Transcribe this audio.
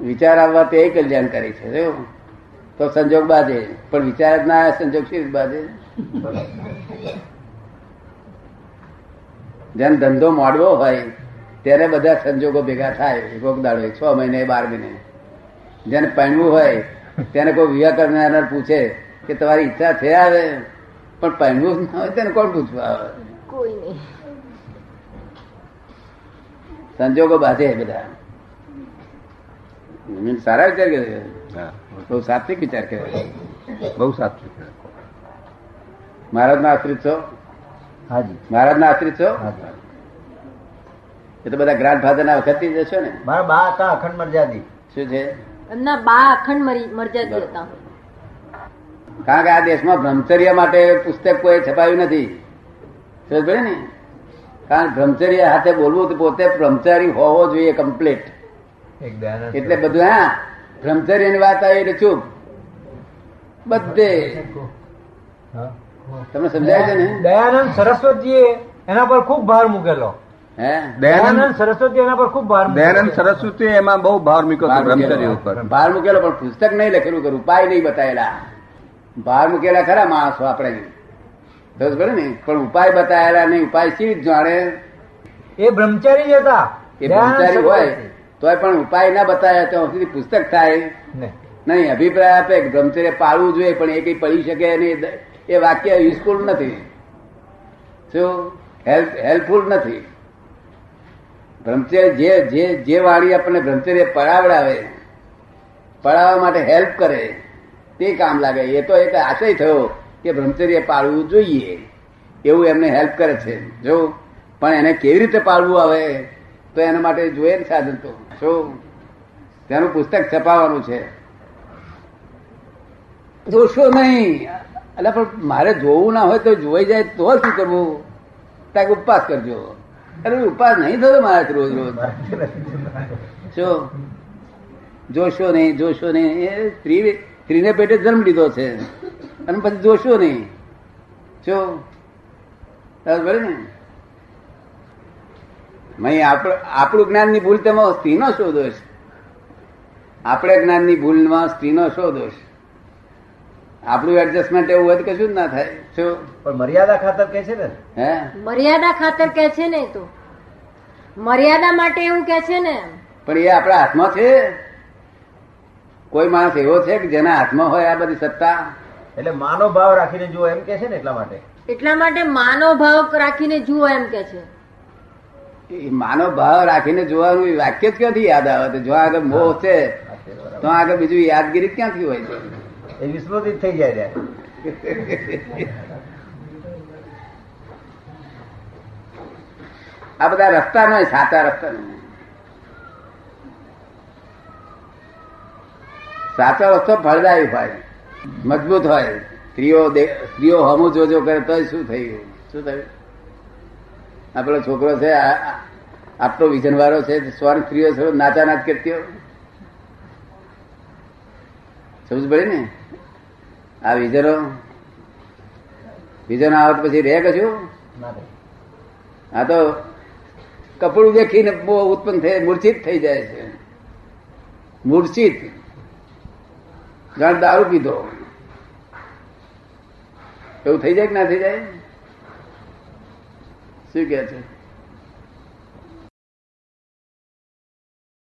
વિચાર આવવા તે કલ્યાણકારી છે તો સંજોગ બાજે પણ વિચાર જ ના સંજોગ શી બાજે જેમ ધંધો મોડવો હોય, ત્યારે બધા સંજોગો ભેગા થાય. કોક દાડો, છ મહિને, બાર મહિને. જેને પહેણવું હોય, તેને કોઈ વિવાહ કરનાર પૂછે કે તમારી ઈચ્છા છે આવે? પણ પહેણવું ના હોય, તેને કોણ પૂછવા આવે? કોઈ નહીં. સંજોગો બાધે બધા. સારા વિચાર કરે બહુ સાત્વિક વિચાર કરે બહુ સાત્વિક. છે મહારાજ ના આશ્રિત છો? હાજી. મહારાજ ના આશ્રિત છો? એ તો બધા ગ્રાન્ડ ફાધર ના વખતથી જશો ને? મારા બા હતા અખંડ મર્યાદી. શું છે? એમના બા અખંડ મરી મરજાદી હતા. કારણ કે આ દેશમાં બ્રહ્મચર્ય માટે પુસ્તક કોઈ છપાયું નથી. સમજ પડી ને? કારણ બ્રહ્મચર્ય હાથે બોલવું તો પોતે બ્રહ્મચારી હોવો જોઈએ કમ્પ્લીટ એટલે બધું હા બ્રહ્મચર્યની વાત આવી એટલે ચૂપ. બધે. હા. તમને સમજાય છે ને? દયાનંદ સરસ્વતીએ એના પર ખૂબ ભાર મૂકેલો. હે? દયાનંદ સરસ્વતી એના પર ખૂબ ભાર. દયાનંદ સરસ્વતી એમાં બહુ ભાર મૂક્યો ભાર બ્રહ્મચર્ય મૂકેલો. ઉપર. ભાર મૂકેલો પણ પુસ્તક નહીં લખેલું કરું ઉપાય નહીં બતાયેલા. ભાર મૂકેલા ખરા માણસો આપણે. પડે ને? પણ ઉપાય બતાવેલા નહીં. ઉપાય શી જાણે એ બ્રહ્મચારી જ હતા. એ બ્રહ્મચારી હોય. તોય પણ ઉપાય ના બતાવ્યા ત્યાં સુધી પુસ્તક થાય. નહીં. અભિપ્રાય આપે કે બ્રહ્મચર્ય પાળવું જોઈએ પણ એ કઈ પડી શકે નહીં એ વાક્ય યુઝફુલ નથી. શું? હેલ્પ હેલ્પફુલ નથી. બ્રહ્મચર્ય જે જે જે વાણી આપણને બ્રહ્મચર્ય પડાવડાવે પડાવવા માટે હેલ્પ કરે તે કામ લાગે. એ તો એક આશય થયો. કે બ્રહ્મચર્ય પાળવું જોઈએ. એવું એમને હેલ્પ કરે છે. જો, પણ એને કેવી રીતે પાળવું આવે? તો એના માટે જોઈએ ને સાધન તો. શું તેનું પુસ્તક છપાવવાનું છે. જોશો નહીં. એટલે પણ મારે જોવું ના હોય તો જોઈ જાય તો શું કરવું? ત્યાં ઉપવાસ કરજો. અરે, ઉપવાસ નહીં થયો મારા રોજ રોજ શું જોશો નહીં જોશો નહીં. એ સ્ત્રી, સ્ત્રીને પેટે જન્મ લીધો છે. અને પછી જોશો નહીં. જો? બરાબર ને? આપણ- જ્ઞાનની ભૂલ તેમાં સ્ત્રીનો શો દોષ આપણે જ્ઞાનની ભૂલમાં સ્ત્રીનો શો દોષ આપણું એડજસ્ટમેન્ટ એવું હોય તો કશું જ ના થાય. શું પણ મર્યાદા ખાતર કે છે ને? હે? મર્યાદા ખાતર કે છે ને તો. મર્યાદા માટે એવું કે છે ને. પણ એ આપણા હાથમાં છે. કોઈ માણસ એવો છે કે જેના હાથમાં હોય આ બધી સત્તા? એટલે માનો ભાવ રાખીને જુઓ એમ કે છે ને એટલા માટે? એટલા માટે માનો ભાવ રાખીને જુઓ એમ કે છે. એ માનવ ભાવ રાખીને જોવાનું એ વાક્ય જ ક્યાંથી યાદ આવે? તો જો આગળ મોહ છે તો આગળ બીજું યાદગીરી ક્યાંથી હોય છે? એ વિસ્મૃતિ થઈ જાય આ બધા રસ્તા નહીં સાચા રસ્તા નહીં સાચો રસ્તો ફળદાયી હોય. મજબૂત હોય. સ્ત્રીઓ સ્ત્રીઓ હમો જોજો કરે તો શું થયું? શું થયું? આ પેલો છોકરો છે આ- વિઝન વાળો છે સ્વર્ણ સ્ત્રીઓ છે નાચા નાચ કરતી. સમજ પડે ને? આ વિજનો વિજન આવે પછી રે કશું? આ તો કપડું દેખીને બહુ ઉત્પન્ન થઈ મૂર્છિત થઈ જાય છે. મૂર્છિત. જાણ દારૂ પીધો. એવું થઈ જાય કે ના થઈ જાય? શું કે છે?